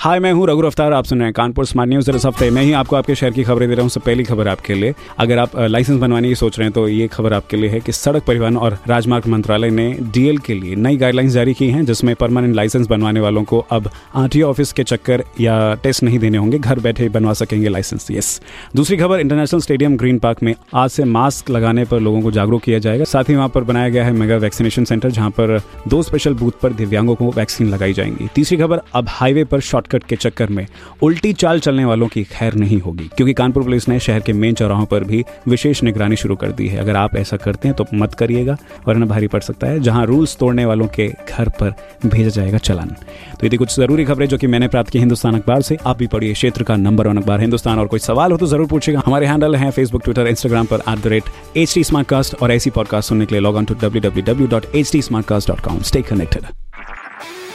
हाय, मैं हूँ रघु अफ्तार आप सुन रहे हैं कानपुर स्मार्ट न्यूज़। इस हफ़्ते मैं ही आपको आपके शहर की खबरें दे रहा हूँ। सबसे पहली खबर आपके लिए, अगर आप लाइसेंस बनवाने की सोच रहे हैं तो ये खबर आपके लिए है कि सड़क परिवहन और राजमार्ग मंत्रालय ने डीएल के लिए नई गाइडलाइंस जारी की हैं, जिसमें परमानेंट लाइसेंस बनवाने वालों को अब आरटीओ ऑफ़िस के चक्कर या टेस्ट नहीं देने होंगे। घर बैठे बनवा सकेंगे लाइसेंस यस दूसरी खबर इंटरनेशनल स्टेडियम ग्रीन पार्क में आज से मास्क लगाने पर लोगों को जागरूक किया जाएगा। साथ ही वहाँ पर बनाया गया है मेगा वैक्सीनेशन सेंटर जहाँ पर दो स्पेशल बूथ पर दिव्यांगों को वैक्सीन लगाई जाएँगी। तीसरी खबर, अब हाईवे पर शॉर्टकट के चक्कर में उल्टी चाल चलने वालों की खैर नहीं होगी, क्योंकि कानपुर पुलिस ने शहर के मेन चौराहों पर भी विशेष निगरानी शुरू कर दी है। अगर आप ऐसा करते हैं तो मत करिएगा, वरना भारी पड़ सकता है, जहाँ रूल्स तोड़ने वालों के घर पर भेजा जाएगा चालान। तो ये थी कुछ ज़रूरी खबरें जो कि मैंने प्राप्त की हिंदुस्तान अखबार से। आप भी पढ़िए क्षेत्र का नंबर वन अखबार हिंदुस्तान, और कोई सवाल हो तो ज़रूर पूछेगा हमारे हैंडल है फेसबुक ट्विटर इंस्टाग्राम पर at the rate H T और ऐसी पॉडकास्ट सुनने के लिए log on to W W W dot H T stay connected